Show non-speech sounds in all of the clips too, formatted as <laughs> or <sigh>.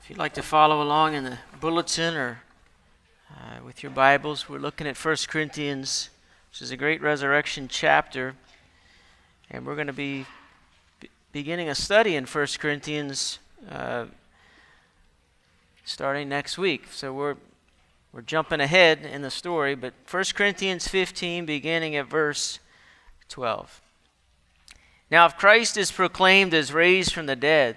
If you'd like to follow along in the bulletin or uh, with your Bibles, we're looking at 1 Corinthians, which is a great resurrection chapter. And we're going to be beginning a study in 1 Corinthians uh, starting next week. So we're, we're jumping ahead in the story, but 1 Corinthians 15, beginning at verse 12. Now, if Christ is proclaimed as raised from the dead,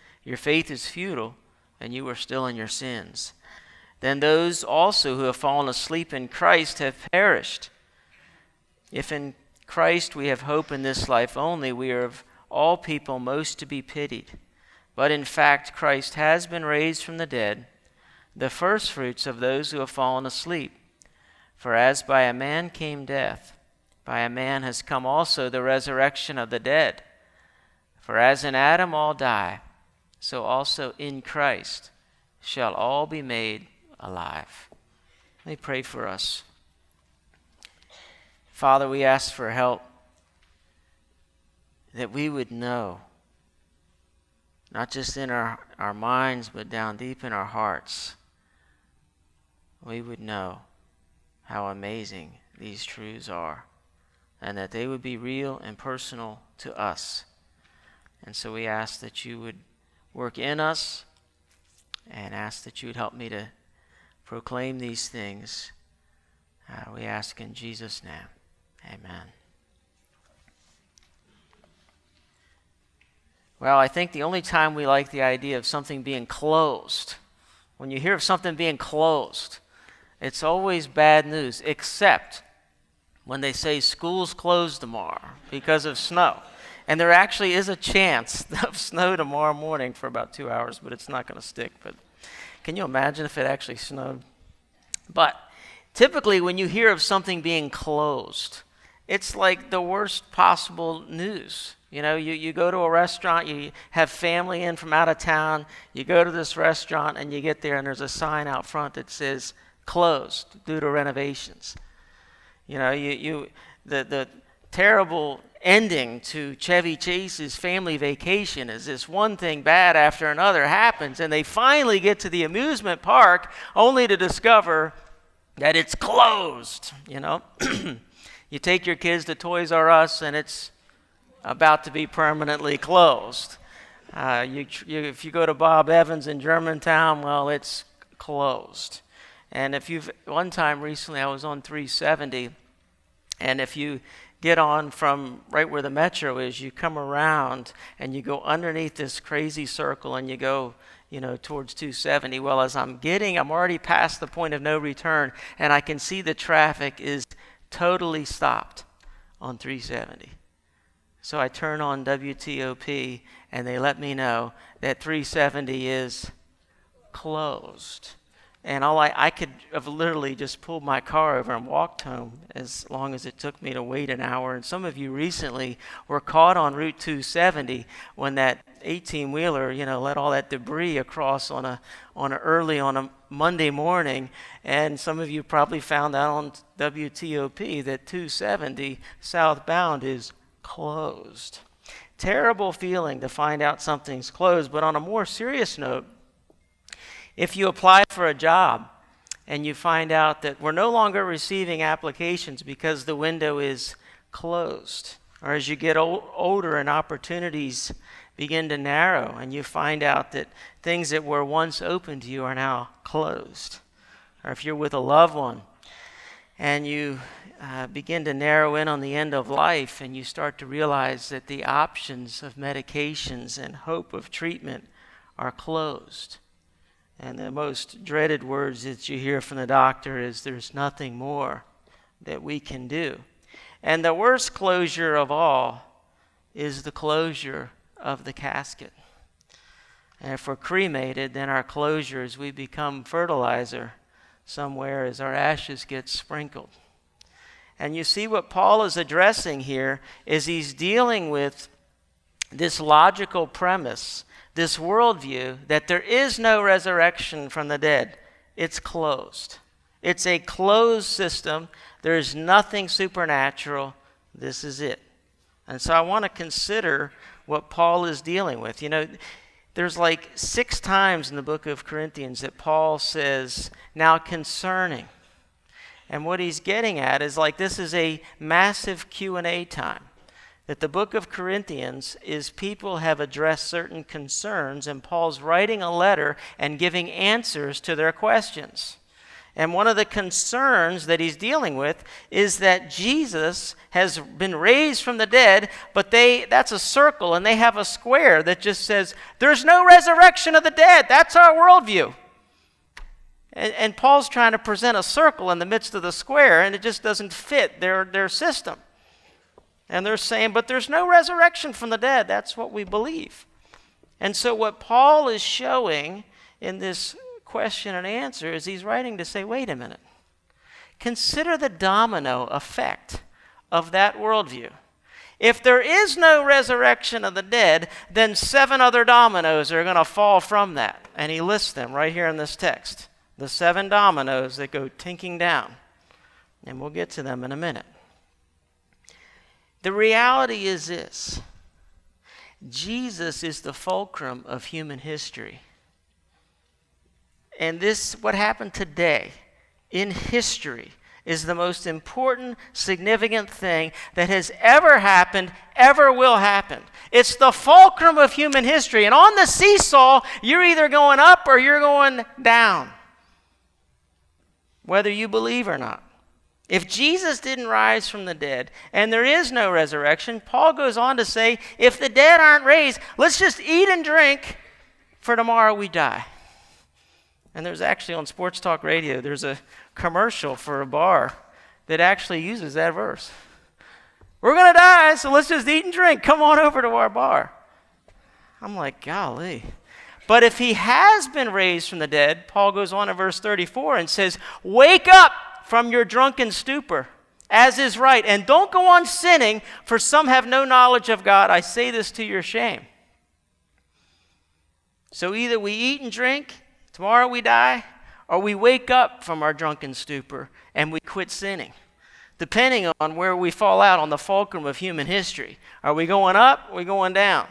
your faith is futile, and you are still in your sins. Then those also who have fallen asleep in Christ have perished. If in Christ we have hope in this life only, we are of all people most to be pitied. But in fact, Christ has been raised from the dead, the firstfruits of those who have fallen asleep. For as by a man came death, by a man has come also the resurrection of the dead. For as in Adam all die, so also in Christ shall all be made alive. Let me pray for us. Father, we ask for help that we would know, not just in our, our minds, but down deep in our hearts, we would know how amazing these truths are, and that they would be real and personal to us. And so we ask that you would work in us and ask that you would help me to proclaim these things. Uh, we ask in Jesus' name. Amen. Well, I think the only time we like the idea of something being closed, when you hear of something being closed, it's always bad news, except when they say school's closed tomorrow because of snow. And there actually is a chance <laughs> of snow tomorrow morning for about two hours, but it's not going to stick. But can you imagine if it actually snowed? But typically, when you hear of something being closed, it's like the worst possible news. You know, you, you go to a restaurant, you have family in from out of town, you go to this restaurant, and you get there, and there's a sign out front that says closed due to renovations. You know, you, you the, the terrible ending to Chevy Chase's family vacation is this one thing bad after another happens, and they finally get to the amusement park only to discover that it's closed. You know, <clears throat> you take your kids to Toys R Us, and it's about to be permanently closed. Uh, you, you, if you go to Bob Evans in Germantown, well, it's closed. And if you've, one time recently, I was on 370, and if you get on from right where the metro is, you come around and you go underneath this crazy circle and you go, you know, towards 270. Well, as I'm getting, I'm already past the point of no return and I can see the traffic is totally stopped on 370. So I turn on WTOP and they let me know that 370 is closed. And all I, I could have literally just pulled my car over and walked home as long as it took me to wait an hour. And some of you recently were caught on Route 270 when that 18 wheeler, you know, let all that debris across on a, on a early on a Monday morning. And some of you probably found out on WTOP that 270 southbound is closed. Terrible feeling to find out something's closed. But on a more serious note, if you apply for a job and you find out that we're no longer receiving applications because the window is closed, or as you get older and opportunities begin to narrow and you find out that things that were once open to you are now closed, or if you're with a loved one and you uh, begin to narrow in on the end of life and you start to realize that the options of medications and hope of treatment are closed and the most dreaded words that you hear from the doctor is there's nothing more that we can do. And the worst closure of all is the closure of the casket. And if we're cremated, then our closure is we become fertilizer somewhere as our ashes get sprinkled. And you see what Paul is addressing here is he's dealing with this logical premise, this worldview that there is no resurrection from the dead. It's closed. It's a closed system. There's nothing supernatural. This is it. And so I want to consider what Paul is dealing with. You know, there's like six times in the book of Corinthians that Paul says, now concerning. And what he's getting at is like this is a massive Q&A time. That the book of Corinthians is people have addressed certain concerns and Paul's writing a letter and giving answers to their questions. And one of the concerns that he's dealing with is that Jesus has been raised from the dead, but they that's a circle and they have a square that just says there's no resurrection of the dead. That's our worldview. And, and Paul's trying to present a circle in the midst of the square, and it just doesn't fit their, their system. And they're saying, but there's no resurrection from the dead. That's what we believe. And so, what Paul is showing in this question and answer is he's writing to say, wait a minute. Consider the domino effect of that worldview. If there is no resurrection of the dead, then seven other dominoes are going to fall from that. And he lists them right here in this text the seven dominoes that go tinking down. And we'll get to them in a minute. The reality is this Jesus is the fulcrum of human history. And this, what happened today in history, is the most important, significant thing that has ever happened, ever will happen. It's the fulcrum of human history. And on the seesaw, you're either going up or you're going down whether you believe or not. If Jesus didn't rise from the dead and there is no resurrection, Paul goes on to say, if the dead aren't raised, let's just eat and drink, for tomorrow we die. And there's actually on Sports Talk Radio, there's a commercial for a bar that actually uses that verse. We're going to die, so let's just eat and drink. Come on over to our bar. I'm like, golly. But if he has been raised from the dead, Paul goes on in verse 34 and says, Wake up from your drunken stupor, as is right, and don't go on sinning, for some have no knowledge of God. I say this to your shame. So either we eat and drink, tomorrow we die, or we wake up from our drunken stupor and we quit sinning, depending on where we fall out on the fulcrum of human history. Are we going up? Are we going down?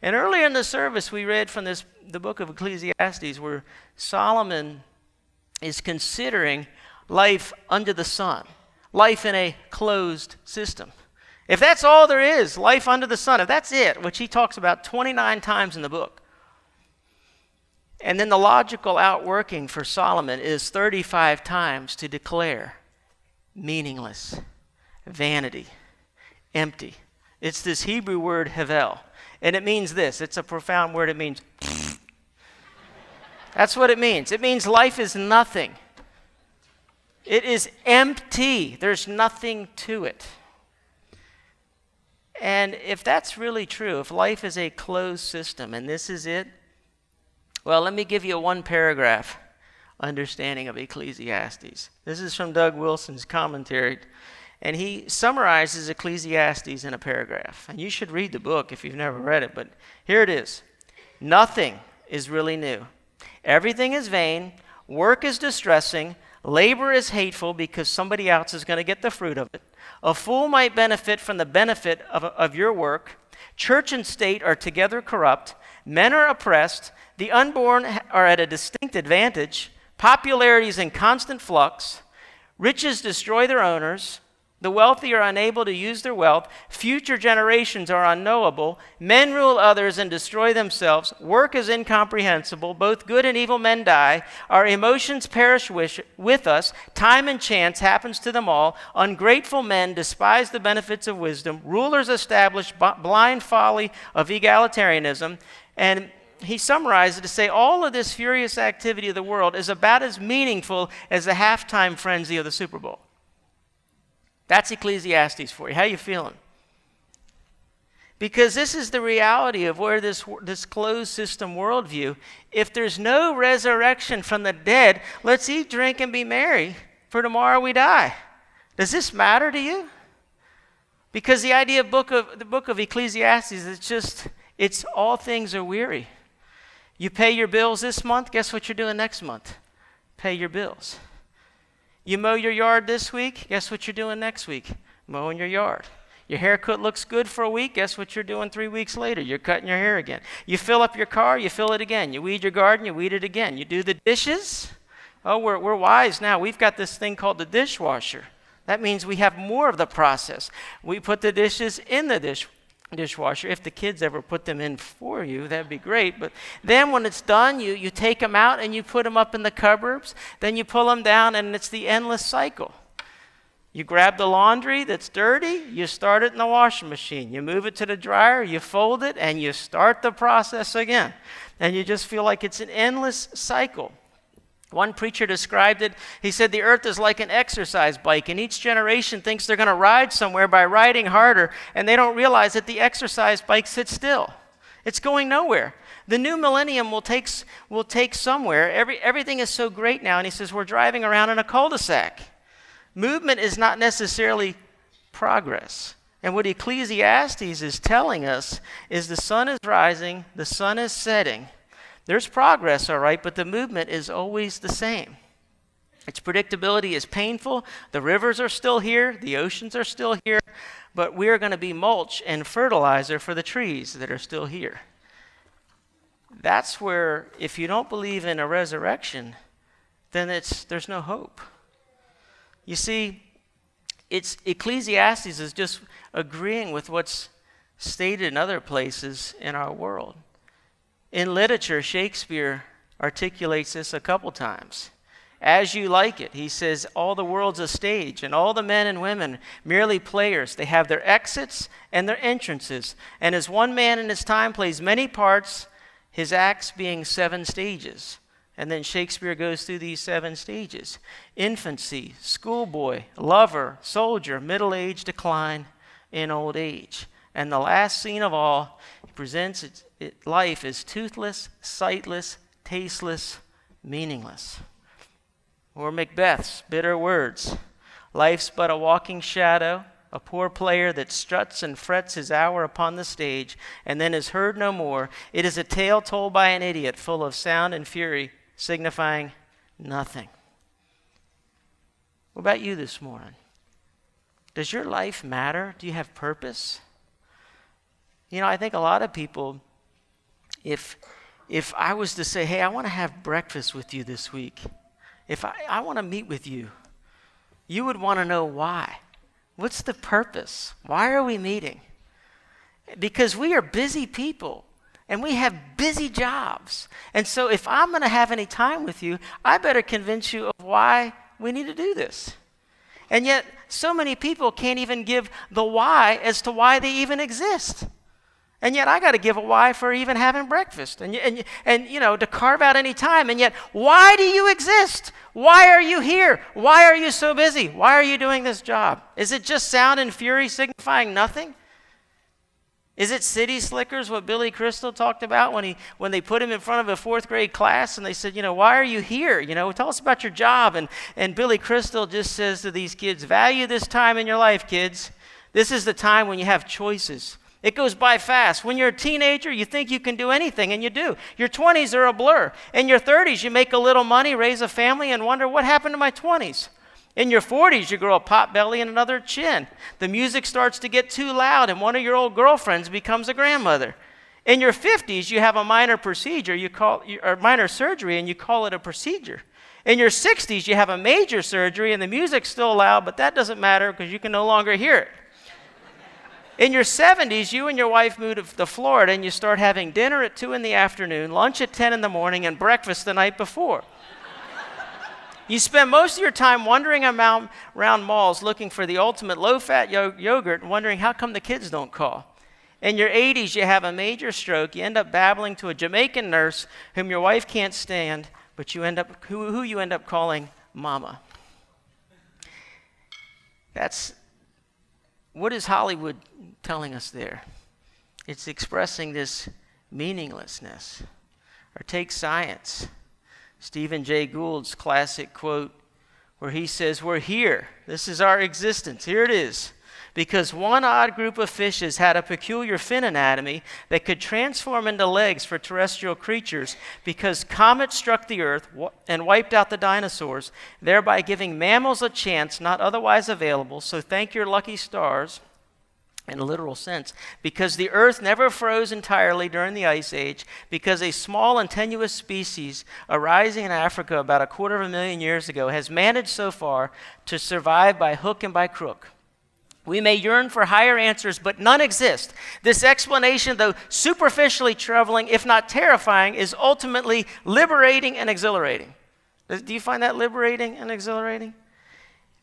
And earlier in the service, we read from this, the book of Ecclesiastes where Solomon is considering life under the sun, life in a closed system. If that's all there is, life under the sun, if that's it, which he talks about 29 times in the book, and then the logical outworking for Solomon is 35 times to declare meaningless, vanity, empty. It's this Hebrew word hevel. And it means this it's a profound word. It means, <laughs> that's what it means. It means life is nothing, it is empty. There's nothing to it. And if that's really true, if life is a closed system and this is it, well, let me give you a one paragraph understanding of Ecclesiastes. This is from Doug Wilson's commentary and he summarizes Ecclesiastes in a paragraph. And you should read the book if you've never read it, but here it is Nothing is really new. Everything is vain, work is distressing, labor is hateful because somebody else is going to get the fruit of it. A fool might benefit from the benefit of, of your work. Church and state are together corrupt. Men are oppressed. The unborn are at a distinct advantage. Popularity is in constant flux. Riches destroy their owners. The wealthy are unable to use their wealth. Future generations are unknowable. Men rule others and destroy themselves. Work is incomprehensible. Both good and evil men die. Our emotions perish with us. Time and chance happens to them all. Ungrateful men despise the benefits of wisdom. Rulers establish blind folly of egalitarianism. And he summarized it to say all of this furious activity of the world is about as meaningful as the halftime frenzy of the Super Bowl. That's Ecclesiastes for you. How you feeling? Because this is the reality of where this, this closed system worldview. If there's no resurrection from the dead, let's eat, drink, and be merry, for tomorrow we die. Does this matter to you? Because the idea of book of the book of Ecclesiastes is just it's all things are weary. You pay your bills this month, guess what you're doing next month? Pay your bills. You mow your yard this week, guess what you're doing next week? Mowing your yard. Your haircut looks good for a week. Guess what you're doing three weeks later? You're cutting your hair again. You fill up your car, you fill it again. You weed your garden, you weed it again. You do the dishes. Oh, we're, we're wise now. We've got this thing called the dishwasher. That means we have more of the process. We put the dishes in the dish, dishwasher. If the kids ever put them in for you, that'd be great. But then when it's done, you, you take them out and you put them up in the cupboards. Then you pull them down, and it's the endless cycle. You grab the laundry that's dirty, you start it in the washing machine. You move it to the dryer, you fold it, and you start the process again. And you just feel like it's an endless cycle. One preacher described it. He said, The earth is like an exercise bike, and each generation thinks they're going to ride somewhere by riding harder, and they don't realize that the exercise bike sits still. It's going nowhere. The new millennium will take, will take somewhere. Every, everything is so great now, and he says, We're driving around in a cul de sac. Movement is not necessarily progress. And what Ecclesiastes is telling us is the sun is rising, the sun is setting. There's progress, all right, but the movement is always the same. Its predictability is painful. The rivers are still here, the oceans are still here, but we are going to be mulch and fertilizer for the trees that are still here. That's where, if you don't believe in a resurrection, then it's, there's no hope. You see, it's Ecclesiastes is just agreeing with what's stated in other places in our world. In literature, Shakespeare articulates this a couple times. As you like it, he says, all the world's a stage, and all the men and women merely players. They have their exits and their entrances. And as one man in his time plays many parts, his acts being seven stages. And then Shakespeare goes through these seven stages infancy, schoolboy, lover, soldier, middle age, decline, and old age. And the last scene of all, presents it, it, life as toothless, sightless, tasteless, meaningless. Or Macbeth's bitter words Life's but a walking shadow, a poor player that struts and frets his hour upon the stage and then is heard no more. It is a tale told by an idiot, full of sound and fury signifying nothing. What about you this morning? Does your life matter? Do you have purpose? You know, I think a lot of people, if if I was to say, hey, I want to have breakfast with you this week, if I, I want to meet with you, you would want to know why. What's the purpose? Why are we meeting? Because we are busy people and we have busy jobs. And so, if I'm going to have any time with you, I better convince you of why we need to do this. And yet, so many people can't even give the why as to why they even exist. And yet, I got to give a why for even having breakfast and, and, and, you know, to carve out any time. And yet, why do you exist? Why are you here? Why are you so busy? Why are you doing this job? Is it just sound and fury signifying nothing? Is it city slickers, what Billy Crystal talked about when, he, when they put him in front of a fourth grade class and they said, you know, why are you here? You know, tell us about your job. And, and Billy Crystal just says to these kids, value this time in your life, kids. This is the time when you have choices. It goes by fast. When you're a teenager, you think you can do anything, and you do. Your 20s are a blur. In your 30s, you make a little money, raise a family, and wonder what happened to my 20s. In your 40s, you grow a pot belly and another chin. The music starts to get too loud, and one of your old girlfriends becomes a grandmother. In your 50s, you have a minor procedure, you call or minor surgery, and you call it a procedure. In your 60s, you have a major surgery, and the music's still loud, but that doesn't matter because you can no longer hear it. In your 70s, you and your wife move to Florida, and you start having dinner at 2 in the afternoon, lunch at 10 in the morning, and breakfast the night before. You spend most of your time wandering around malls looking for the ultimate low fat yo- yogurt and wondering how come the kids don't call. In your 80s, you have a major stroke. You end up babbling to a Jamaican nurse whom your wife can't stand, but you end up, who, who you end up calling mama. That's what is Hollywood telling us there? it's expressing this meaninglessness. Or take science. Stephen Jay Gould's classic quote, where he says, We're here. This is our existence. Here it is because one odd group of fishes had a peculiar fin anatomy that could transform into legs for terrestrial creatures because comets struck the earth and wiped out the dinosaurs, thereby giving mammals a chance not otherwise available. So thank your lucky stars in a literal sense, because the earth never froze entirely during the ice age, because a small and tenuous species arising in Africa about a quarter of a million years ago has managed so far to survive by hook and by crook. We may yearn for higher answers, but none exist. This explanation, though superficially troubling, if not terrifying, is ultimately liberating and exhilarating. Do you find that liberating and exhilarating?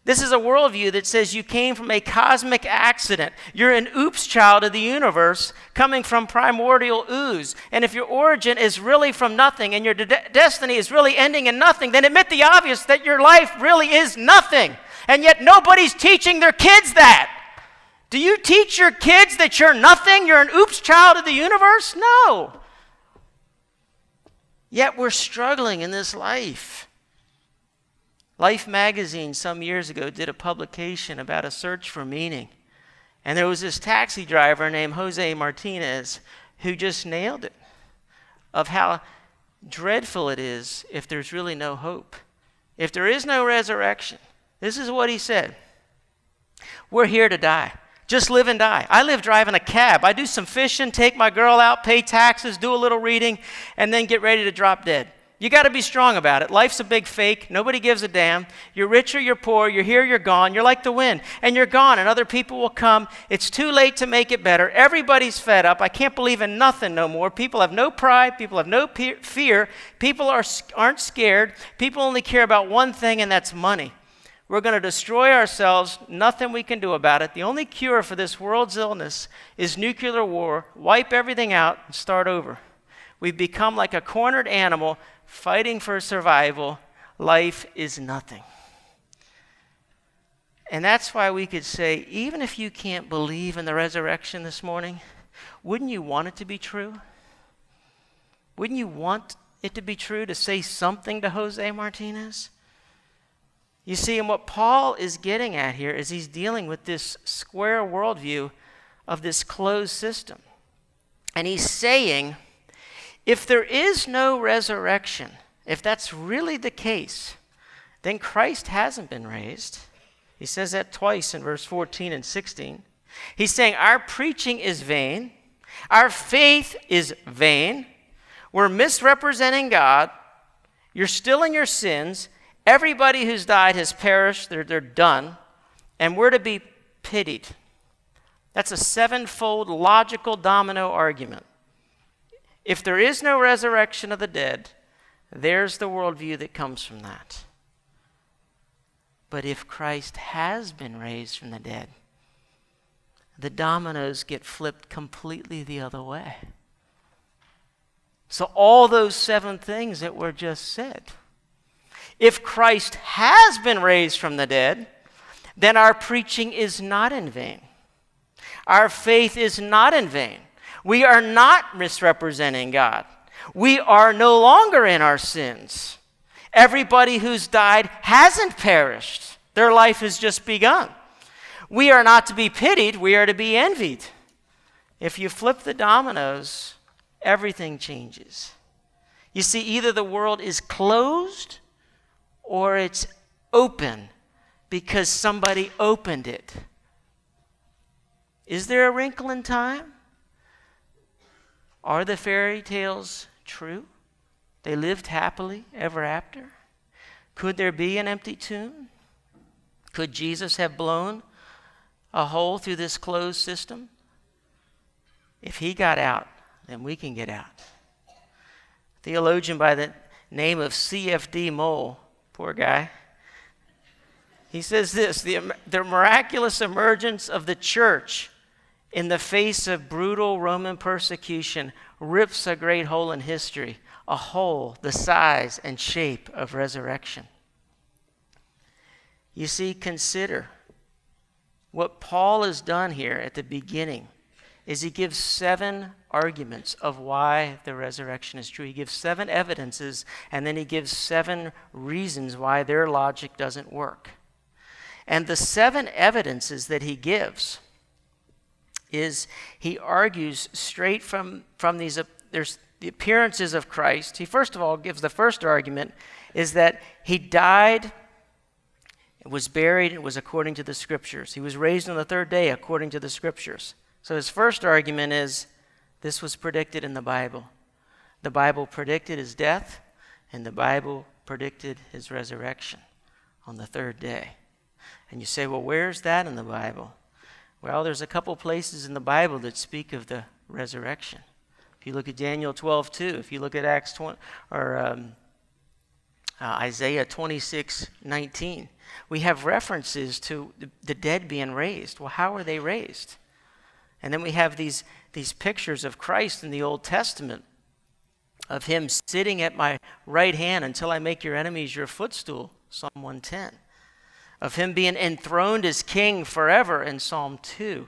This is a worldview that says you came from a cosmic accident. You're an oops child of the universe coming from primordial ooze. And if your origin is really from nothing and your de- destiny is really ending in nothing, then admit the obvious that your life really is nothing and yet nobody's teaching their kids that. Do you teach your kids that you're nothing? You're an oops child of the universe? No. Yet we're struggling in this life. Life magazine, some years ago, did a publication about a search for meaning. And there was this taxi driver named Jose Martinez who just nailed it of how dreadful it is if there's really no hope. If there is no resurrection, this is what he said We're here to die. Just live and die. I live driving a cab. I do some fishing, take my girl out, pay taxes, do a little reading, and then get ready to drop dead. You got to be strong about it. Life's a big fake. Nobody gives a damn. You're rich or you're poor. You're here, you're gone. You're like the wind. And you're gone, and other people will come. It's too late to make it better. Everybody's fed up. I can't believe in nothing no more. People have no pride. People have no pe- fear. People are, aren't scared. People only care about one thing, and that's money. We're going to destroy ourselves. Nothing we can do about it. The only cure for this world's illness is nuclear war. Wipe everything out and start over. We've become like a cornered animal fighting for survival. Life is nothing. And that's why we could say, even if you can't believe in the resurrection this morning, wouldn't you want it to be true? Wouldn't you want it to be true to say something to Jose Martinez? You see, and what Paul is getting at here is he's dealing with this square worldview of this closed system. And he's saying, if there is no resurrection, if that's really the case, then Christ hasn't been raised. He says that twice in verse 14 and 16. He's saying, Our preaching is vain, our faith is vain, we're misrepresenting God, you're still in your sins, Everybody who's died has perished, they're, they're done, and we're to be pitied. That's a sevenfold logical domino argument. If there is no resurrection of the dead, there's the worldview that comes from that. But if Christ has been raised from the dead, the dominoes get flipped completely the other way. So, all those seven things that were just said if Christ has been raised from the dead, then our preaching is not in vain. Our faith is not in vain. We are not misrepresenting God. We are no longer in our sins. Everybody who's died hasn't perished, their life has just begun. We are not to be pitied, we are to be envied. If you flip the dominoes, everything changes. You see, either the world is closed or it's open because somebody opened it. Is there a wrinkle in time? Are the fairy tales true? They lived happily ever after? Could there be an empty tomb? Could Jesus have blown a hole through this closed system? If he got out, then we can get out. Theologian by the name of C.F.D. Moule Poor guy. He says this the, the miraculous emergence of the church in the face of brutal Roman persecution rips a great hole in history, a hole the size and shape of resurrection. You see, consider what Paul has done here at the beginning is he gives seven arguments of why the resurrection is true. He gives seven evidences, and then he gives seven reasons why their logic doesn't work. And the seven evidences that he gives is he argues straight from, from these, uh, there's the appearances of Christ. He first of all gives the first argument is that he died, was buried, it was according to the scriptures. He was raised on the third day according to the scriptures. So his first argument is this was predicted in the Bible. The Bible predicted his death, and the Bible predicted his resurrection on the third day. And you say, well, where's that in the Bible? Well, there's a couple places in the Bible that speak of the resurrection. If you look at Daniel 12, 2, if you look at Acts 20, or um, uh, Isaiah 26, 19, we have references to the, dead being raised. Well, how are they raised? And then we have these, these pictures of Christ in the Old Testament, of him sitting at my right hand until I make your enemies your footstool, Psalm 110. Of him being enthroned as king forever in Psalm 2.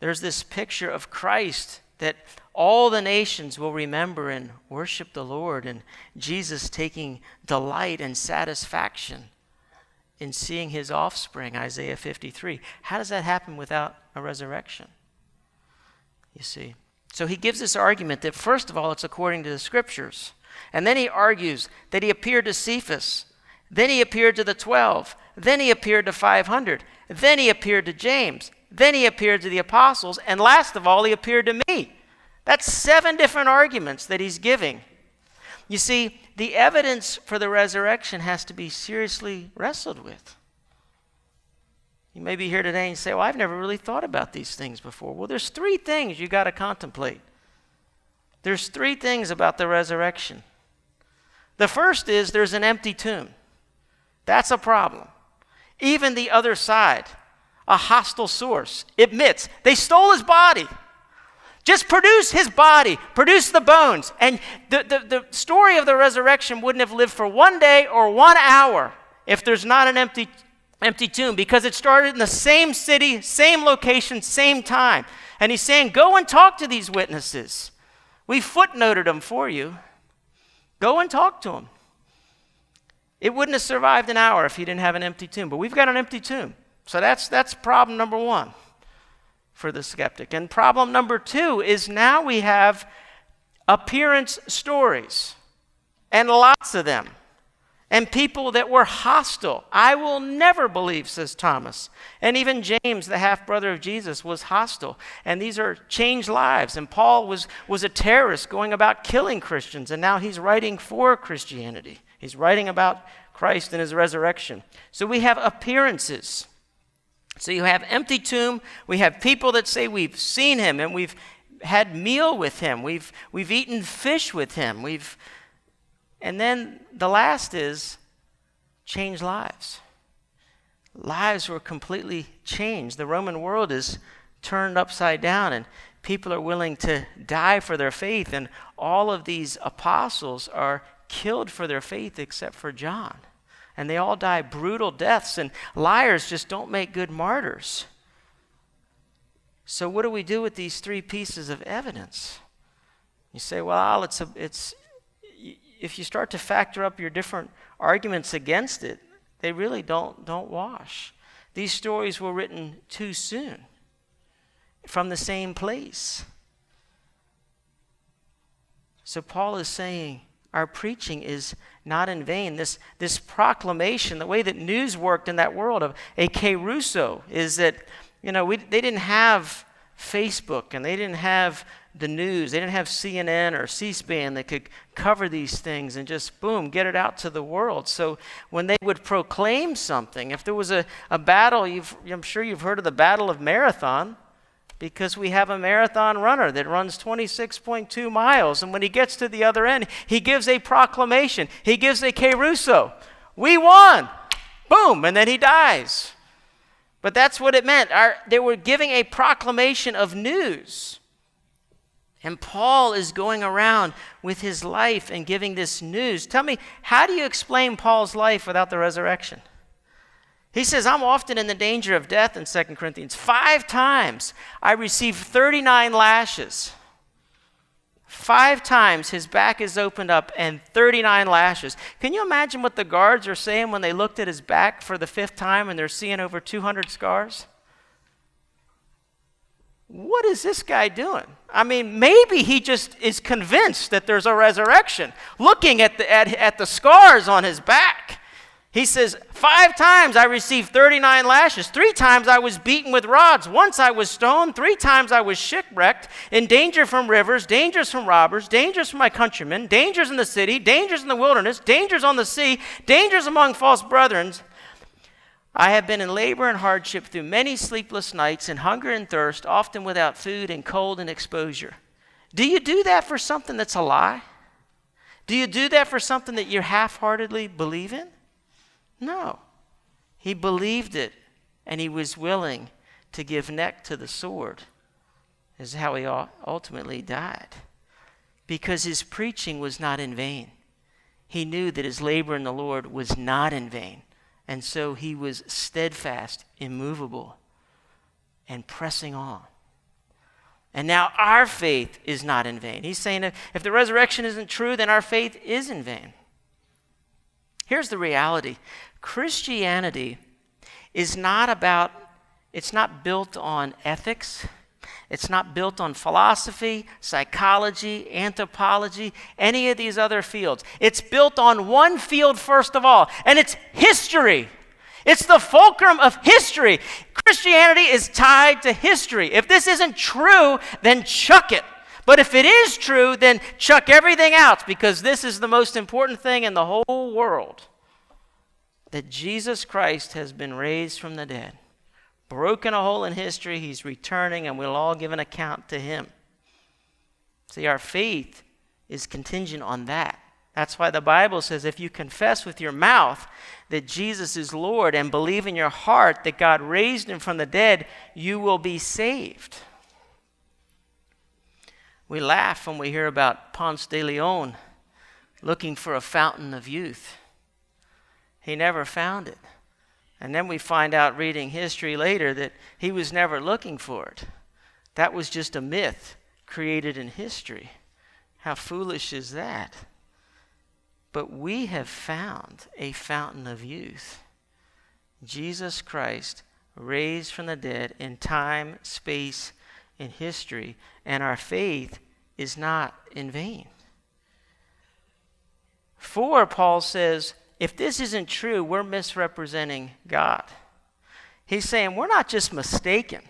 There's this picture of Christ that all the nations will remember and worship the Lord, and Jesus taking delight and satisfaction in seeing his offspring, Isaiah 53. How does that happen without a resurrection? You see. So he gives this argument that, first of all, it's according to the scriptures. And then he argues that he appeared to Cephas. Then he appeared to the 12. Then he appeared to 500. Then he appeared to James. Then he appeared to the apostles. And last of all, he appeared to me. That's seven different arguments that he's giving. You see, the evidence for the resurrection has to be seriously wrestled with. You may be here today and say, Well, I've never really thought about these things before. Well, there's three things you got to contemplate. There's three things about the resurrection. The first is there's an empty tomb. That's a problem. Even the other side, a hostile source, admits they stole his body. Just produce his body, produce the bones. And the, the, the story of the resurrection wouldn't have lived for one day or one hour if there's not an empty, empty tomb because it started in the same city, same location, same time. And he's saying, Go and talk to these witnesses. We footnoted them for you. Go and talk to them. It wouldn't have survived an hour if he didn't have an empty tomb, but we've got an empty tomb. So that's, that's problem number one for the skeptic. And problem number two is now we have appearance stories, and lots of them, and people that were hostile. I will never believe, says Thomas. And even James, the half brother of Jesus, was hostile. And these are changed lives. And Paul was, was a terrorist going about killing Christians, and now he's writing for Christianity. He's writing about Christ and his resurrection. So we have appearances. So you have empty tomb. We have people that say we've seen him and we've had meal with him. We've, we've eaten fish with him. We've, and then the last is change lives. Lives were completely changed. The Roman world is turned upside down and people are willing to die for their faith. And all of these apostles are killed for their faith except for John and they all die brutal deaths, and liars just don't make good martyrs. So, what do we do with these three pieces of evidence? You say, well, it's, a, it's if you start to factor up your different arguments against it, they really don't, don't wash. These stories were written too soon from the same place. So, Paul is saying our preaching is not in vain. This, this proclamation, the way that news worked in that world of a kerusso, is that, you know, we, they didn't have Facebook and they didn't have the news. They didn't have CNN or C SPAN that could cover these things and just, boom, get it out to the world. So when they would proclaim something, if there was a, a battle, I'm sure you've heard of the Battle of Marathon because we have a marathon runner that runs 26.2 miles. And when he gets to the other end, he gives a proclamation. He gives a kerusso. We won. Boom. And then he dies. But that's what it meant. Our, they were giving a proclamation of news. And Paul is going around with his life and giving this news. Tell me, how do you explain Paul's life without the resurrection? He says, I'm often in the danger of death in 2 Corinthians. Five times I received 39 lashes. Five times his back is opened up and 39 lashes. Can you imagine what the guards are saying when they looked at his back for the fifth time and they're seeing over 200 scars? What is this guy doing? I mean, maybe he just is convinced that there's a resurrection, looking at the, at, at the scars on his back. He says, Five times I received 39 lashes. Three times I was beaten with rods. Once I was stoned. Three times I was shipwrecked, in danger from rivers, dangers from robbers, dangers from my countrymen, dangers in the city, dangers in the wilderness, dangers on the sea, dangers among false brethren. I have been in labor and hardship through many sleepless nights, in hunger and thirst, often without food, and cold and exposure. Do you do that for something that's a lie? Do you do that for something that you half heartedly believe in? No. He believed it and he was willing to give neck to the sword. Is how he ultimately died. Because his preaching was not in vain. He knew that his labor in the Lord was not in vain. And so he was steadfast, immovable, and pressing on. And now our faith is not in vain. He's saying if the resurrection isn't true, then our faith is in vain. Here's the reality Christianity is not about, it's not built on ethics. It's not built on philosophy, psychology, anthropology, any of these other fields. It's built on one field, first of all, and it's history. It's the fulcrum of history. Christianity is tied to history. If this isn't true, then chuck it. But if it is true, then chuck everything else because this is the most important thing in the whole world that Jesus Christ has been raised from the dead, broken a hole in history, he's returning, and we'll all give an account to him. See, our faith is contingent on that. That's why the Bible says if you confess with your mouth that Jesus is Lord and believe in your heart that God raised him from the dead, you will be saved. We laugh when we hear about Ponce de Leon looking for a fountain of youth. He never found it. And then we find out reading history later that he was never looking for it. That was just a myth created in history. How foolish is that? But we have found a fountain of youth. Jesus Christ raised from the dead in time, space, and history, and our faith is not in vain. For, Paul says, if this isn't true, we're misrepresenting God. He's saying we're not just mistaken,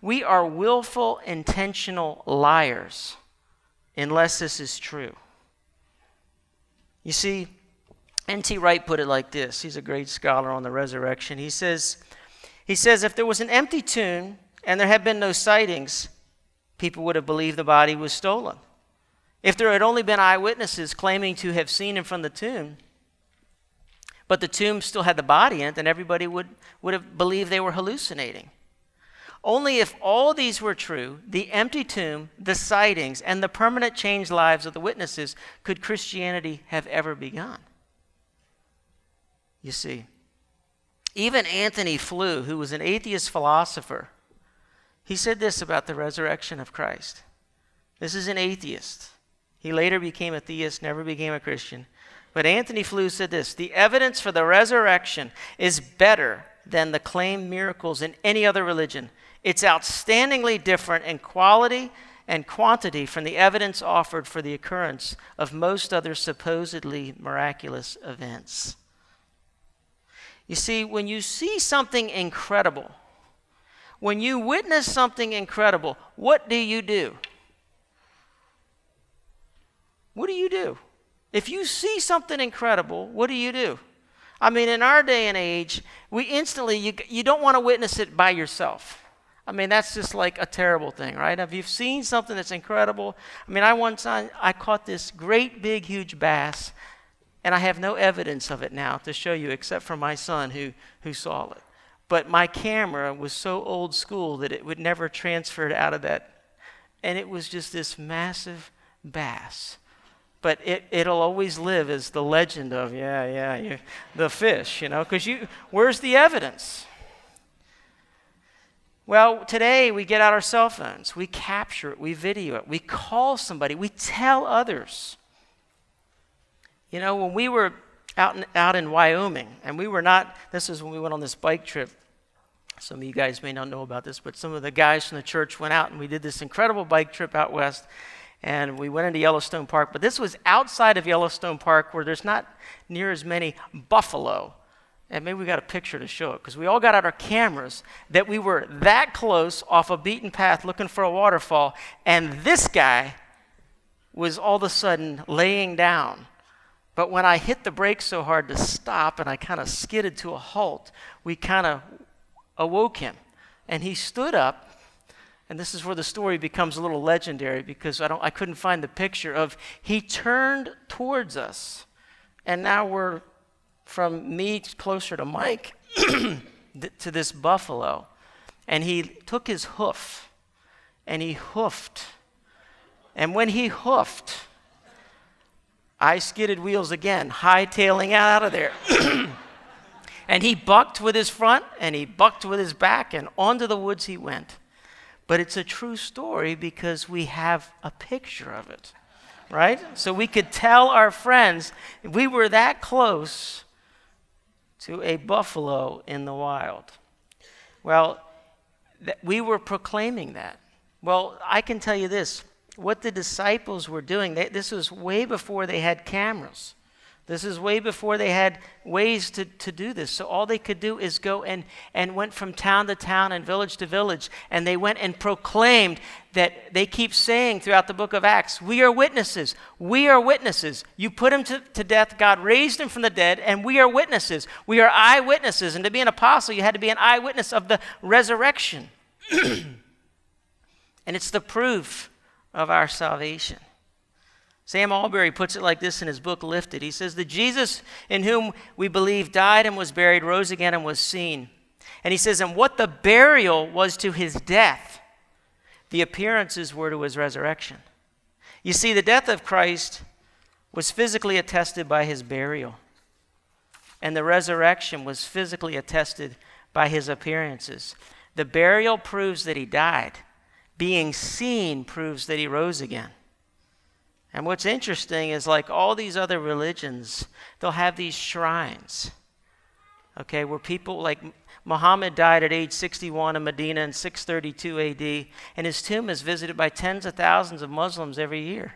we are willful, intentional liars unless this is true. You see, N.T. Wright put it like this. He's a great scholar on the resurrection. He says, he says if there was an empty tomb and there had been no sightings, people would have believed the body was stolen. If there had only been eyewitnesses claiming to have seen him from the tomb, but the tomb still had the body in it, then everybody would, would have believed they were hallucinating. Only if all these were true, the empty tomb, the sightings, and the permanent changed lives of the witnesses, could Christianity have ever begun. You see, even Antony Flew, who was an atheist philosopher, he said this about the resurrection of Christ. This is an atheist. He later became a theist, never became a Christian. But Antony Flew said this the evidence for the resurrection is better than the claimed miracles in any other religion. It's outstandingly different in quality and quantity from the evidence offered for the occurrence of most other supposedly miraculous events. You see, when you see something incredible, when you witness something incredible, what do you do? What do you do? If you see something incredible, what do you do? I mean, in our day and age, we instantly, you, you don't want to witness it by yourself. I mean, that's just like a terrible thing, right? If you've seen something that's incredible, I mean, I once I, I caught this great big huge bass, and I have no evidence of it now to show you except for my son who, who saw it. But my camera was so old school that it would never transfer it out of that. And it was just this massive bass. But it, it'll always live as the legend of, yeah, yeah, you, the fish, you know, because you, where's the evidence? Well, today we get out our cell phones, we capture it, we video it, we call somebody, we tell others. You know, when we were out in, out in Wyoming, and we were not, this is when we went on this bike trip. Some of you guys may not know about this, but some of the guys from the church went out and we did this incredible bike trip out west and we went into Yellowstone Park. But this was outside of Yellowstone Park where there's not near as many buffalo. And maybe we got a picture to show it because we all got out our cameras that we were that close off a beaten path looking for a waterfall. And this guy was all of a sudden laying down. But when I hit the brakes so hard to stop and I kind of skidded to a halt, we kind of awoke him. And he stood up and this is where the story becomes a little legendary because I, don't, I couldn't find the picture of he turned towards us. And now we're from me closer to Mike <clears throat> to this buffalo. And he took his hoof and he hoofed. And when he hoofed, I skidded wheels again, hightailing out of there. <clears throat> and he bucked with his front and he bucked with his back, and onto the woods he went. But it's a true story because we have a picture of it, right? So we could tell our friends we were that close to a buffalo in the wild. Well, th- we were proclaiming that. Well, I can tell you this what the disciples were doing, they, this was way before they had cameras. This is way before they had ways to, to do this. So all they could do is go and, and went from town to town and village to village. And they went and proclaimed that they keep saying throughout the book of Acts, We are witnesses. We are witnesses. You put him to, to death, God raised him from the dead, and we are witnesses. We are eyewitnesses. And to be an apostle, you had to be an eyewitness of the resurrection. <clears throat> and it's the proof of our salvation. Sam Allberry puts it like this in his book, Lifted. He says, The Jesus in whom we believe died and was buried, rose again and was seen. And he says, And what the burial was to his death, the appearances were to his resurrection. You see, the death of Christ was physically attested by his burial, and the resurrection was physically attested by his appearances. The burial proves that he died, being seen proves that he rose again. And what's interesting is like all these other religions, they'll have these shrines, okay, where people like Muhammad died at age 61 in Medina in 632 AD, and his tomb is visited by tens of thousands of Muslims every year.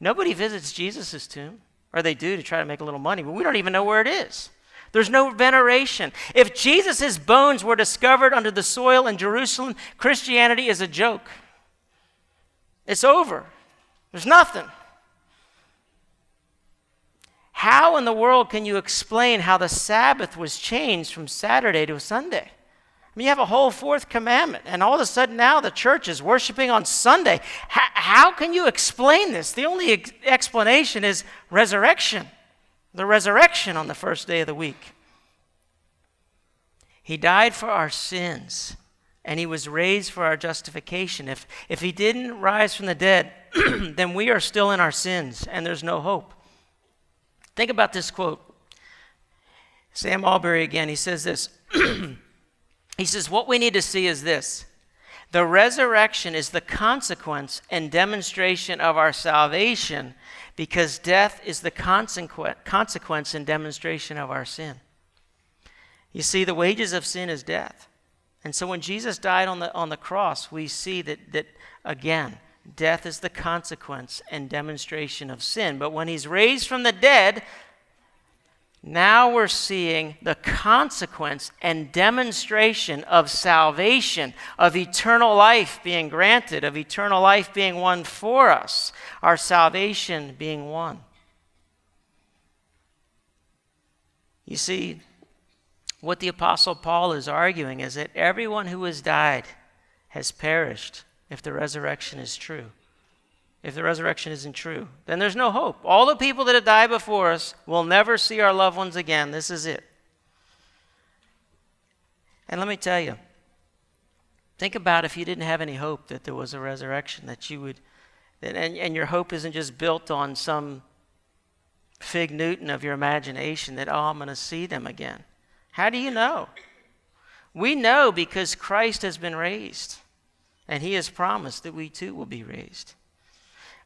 Nobody visits Jesus' tomb, or they do to try to make a little money, but we don't even know where it is. There's no veneration. If Jesus' bones were discovered under the soil in Jerusalem, Christianity is a joke. It's over. There's nothing. How in the world can you explain how the Sabbath was changed from Saturday to Sunday? I mean, you have a whole fourth commandment, and all of a sudden now the church is worshiping on Sunday. H- how can you explain this? The only ex- explanation is resurrection, the resurrection on the first day of the week. He died for our sins and he was raised for our justification. If, if he didn't rise from the dead, <clears throat> then we are still in our sins and there's no hope. Think about this quote. Sam Allberry again, he says this. <clears throat> he says, What we need to see is this the resurrection is the consequence and demonstration of our salvation because death is the consequence and demonstration of our sin. You see, the wages of sin is death. And so when Jesus died on the, on the cross, we see that, that, again, death is the consequence and demonstration of sin. But when he's raised from the dead, now we're seeing the consequence and demonstration of salvation, of eternal life being granted, of eternal life being won for us, our salvation being won. You see, what the Apostle Paul is arguing is that everyone who has died has perished if the resurrection is true. If the resurrection isn't true, then there's no hope. All the people that have died before us will never see our loved ones again. This is it. And let me tell you, think about if you didn't have any hope that there was a resurrection, that you would and, and your hope isn't just built on some fig Newton of your imagination that, oh, I'm going to see them again. How do you know? We know because Christ has been raised, and he has promised that we too will be raised.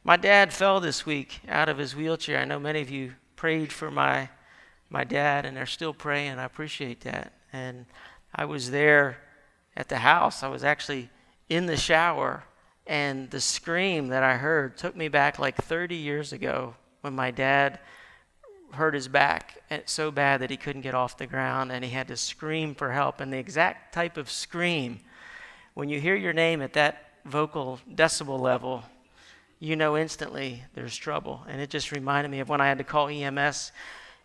My dad fell this week out of his wheelchair. I know many of you prayed for my, my dad, and they're still praying. I appreciate that. And I was there at the house. I was actually in the shower, and the scream that I heard took me back like 30 years ago when my dad hurt his back eh, so bad that he couldn't get off the ground and he had to scream for help. And the exact type of scream, when you hear your name at that vocal decibel level, you know instantly there's trouble. And it just reminded me of when I had to call EMS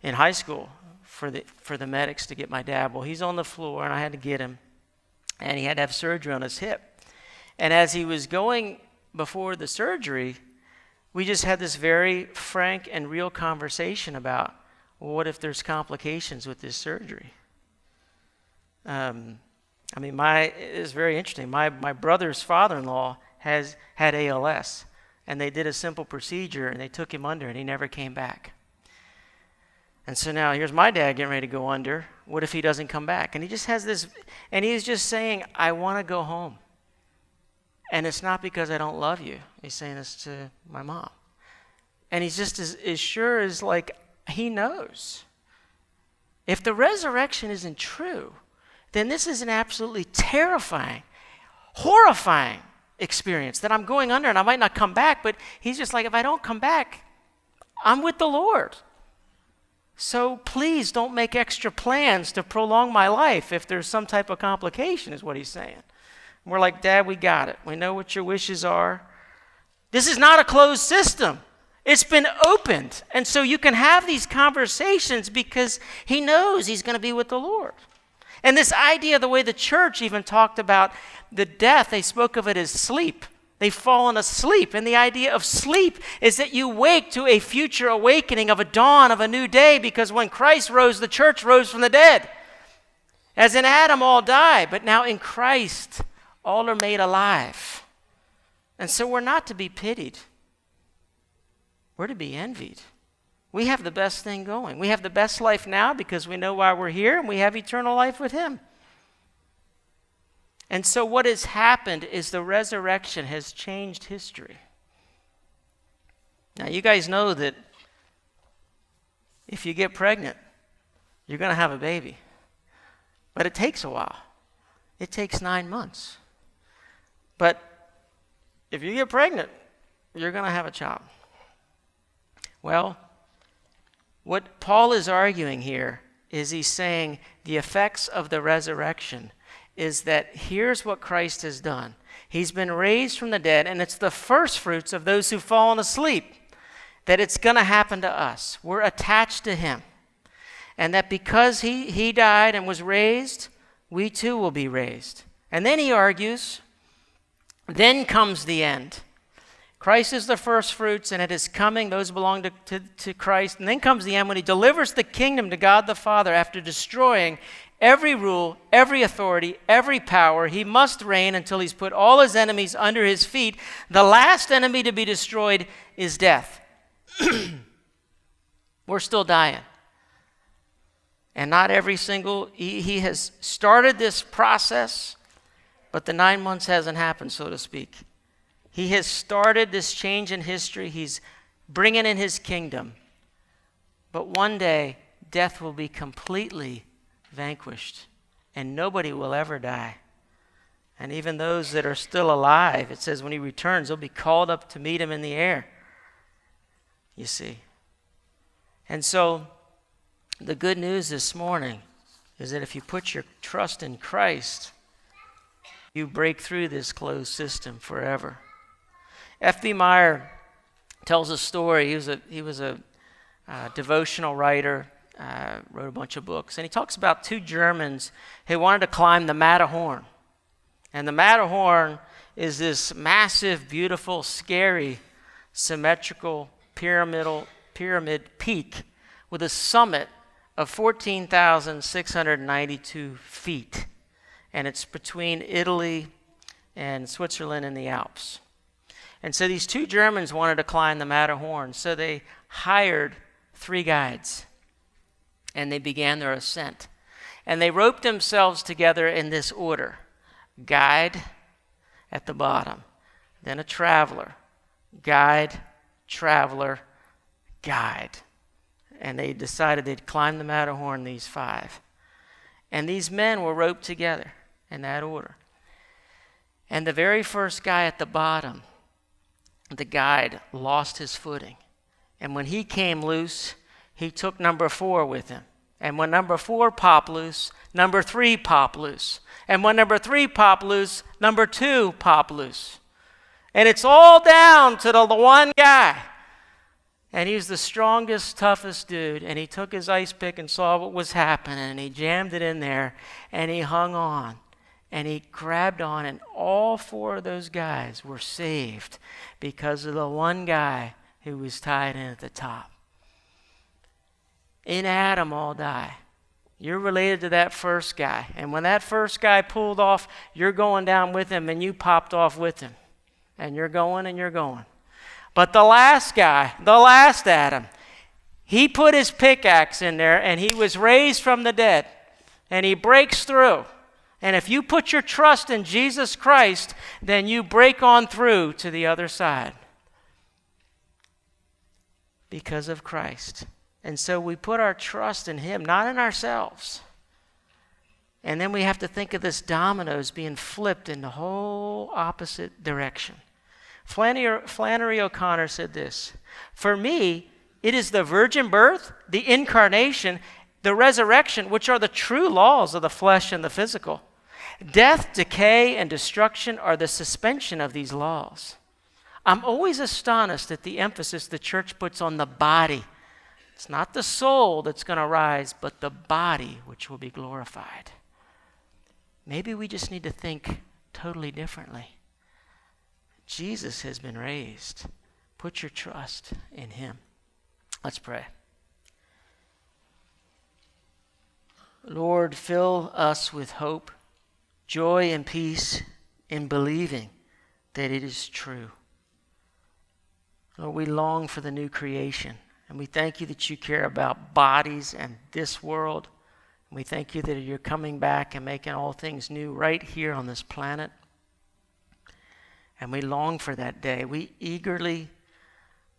in high school for the, for the medics to get my dad. Well, he's on the floor and I had to get him. And he had to have surgery on his hip. And as he was going before the surgery, we just had this very frank and real conversation about well, what if there's complications with this surgery? Um, I mean, my it's very interesting. My my brother's father-in-law has had ALS, and they did a simple procedure and they took him under, and he never came back. And so now here's my dad getting ready to go under. What if he doesn't come back? And he just has this, and he's just saying, "I want to go home." And it's not because I don't love you. He's saying this to my mom. And he's just as, as sure as like he knows. If the resurrection isn't true, then this is an absolutely terrifying, horrifying experience that I'm going under and I might not come back, but he's just like, if I don't come back, I'm with the Lord. So please don't make extra plans to prolong my life if there's some type of complication, is what he's saying. We're like, Dad, we got it. We know what your wishes are. This is not a closed system. It's been opened. And so you can have these conversations because he knows he's going to be with the Lord. And this idea, the way the church even talked about the death, they spoke of it as sleep. They've fallen asleep. And the idea of sleep is that you wake to a future awakening of a dawn of a new day because when Christ rose, the church rose from the dead. As in Adam, all die, but now in Christ, all are made alive. And so we're not to be pitied, we're to be envied. We have the best thing going. We have the best life now because we know why we're here and we have eternal life with Him. And so, what has happened is the resurrection has changed history. Now, you guys know that if you get pregnant, you're going to have a baby. But it takes a while, it takes nine months. But if you get pregnant, you're going to have a child. Well, what Paul is arguing here is he's saying the effects of the resurrection is that here's what Christ has done. He's been raised from the dead, and it's the first fruits of those who've fallen asleep that it's going to happen to us. We're attached to him. And that because he, he died and was raised, we too will be raised. And then he argues then comes the end. Christ is the first fruits, and it is coming. Those belong to, to, to, Christ. And then comes the end when he delivers the kingdom to God the Father after destroying every rule, every authority, every power. He must reign until he's put all his enemies under his feet. The last enemy to be destroyed is death. <clears throat> We're still dying. And not every single, he, he has started this process but the nine months hasn't happened, so to speak. He has started this change in history, he's bringing in his kingdom. But one day, death will be completely vanquished, and nobody will ever die. And even those that are still alive, it says when he returns, they'll be called up to meet him in the air. You see. And so, the good news this morning is that if you put your trust in Christ, you break through this closed system forever. F.B. Meyer tells a story. He was a, he was a uh, devotional writer, uh, wrote a bunch of books, and he talks about two Germans who wanted to climb the Matterhorn. And the Matterhorn is this massive, beautiful, scary, symmetrical, pyramidal, pyramid peak with a summit of 14,692 feet and it's between Italy and Switzerland and the Alps. And so these two Germans wanted to climb the Matterhorn. So they hired three guides and they began their ascent. And they roped themselves together in this order guide at the bottom, then a traveler, guide, traveler, guide. And they decided they'd climb the Matterhorn, these five. And these men were roped together in that order. And the very first guy at the bottom, the guide, lost his footing. And when he came loose, he took number four with him. And when number four popped loose, number three popped loose. And when number three popped loose, number two popped loose. And it's all down to the one guy. And he's the strongest, toughest dude. And he took his ice pick and saw what was happening. And he jammed it in there. And he hung on. And he grabbed on. And all four of those guys were saved because of the one guy who was tied in at the top. In Adam, all die. You're related to that first guy. And when that first guy pulled off, you're going down with him and you popped off with him. And you're going and you're going. But the last guy, the last Adam, he put his pickaxe in there and he was raised from the dead. And he breaks through. And if you put your trust in Jesus Christ, then you break on through to the other side because of Christ. And so we put our trust in Him, not in ourselves. And then we have to think of this dominoes being flipped in the whole opposite direction. Flannery, Flannery O'Connor said this For me, it is the virgin birth, the incarnation, the resurrection, which are the true laws of the flesh and the physical. Death, decay, and destruction are the suspension of these laws. I'm always astonished at the emphasis the church puts on the body. It's not the soul that's going to rise, but the body which will be glorified. Maybe we just need to think totally differently. Jesus has been raised. Put your trust in him. Let's pray. Lord, fill us with hope, joy, and peace in believing that it is true. Lord, we long for the new creation. And we thank you that you care about bodies and this world. We thank you that you're coming back and making all things new right here on this planet. And we long for that day. We eagerly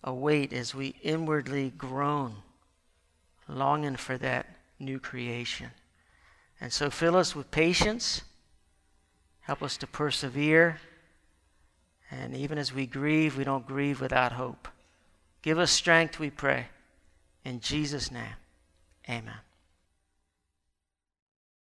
await as we inwardly groan, longing for that new creation. And so fill us with patience. Help us to persevere. And even as we grieve, we don't grieve without hope. Give us strength, we pray. In Jesus' name, amen.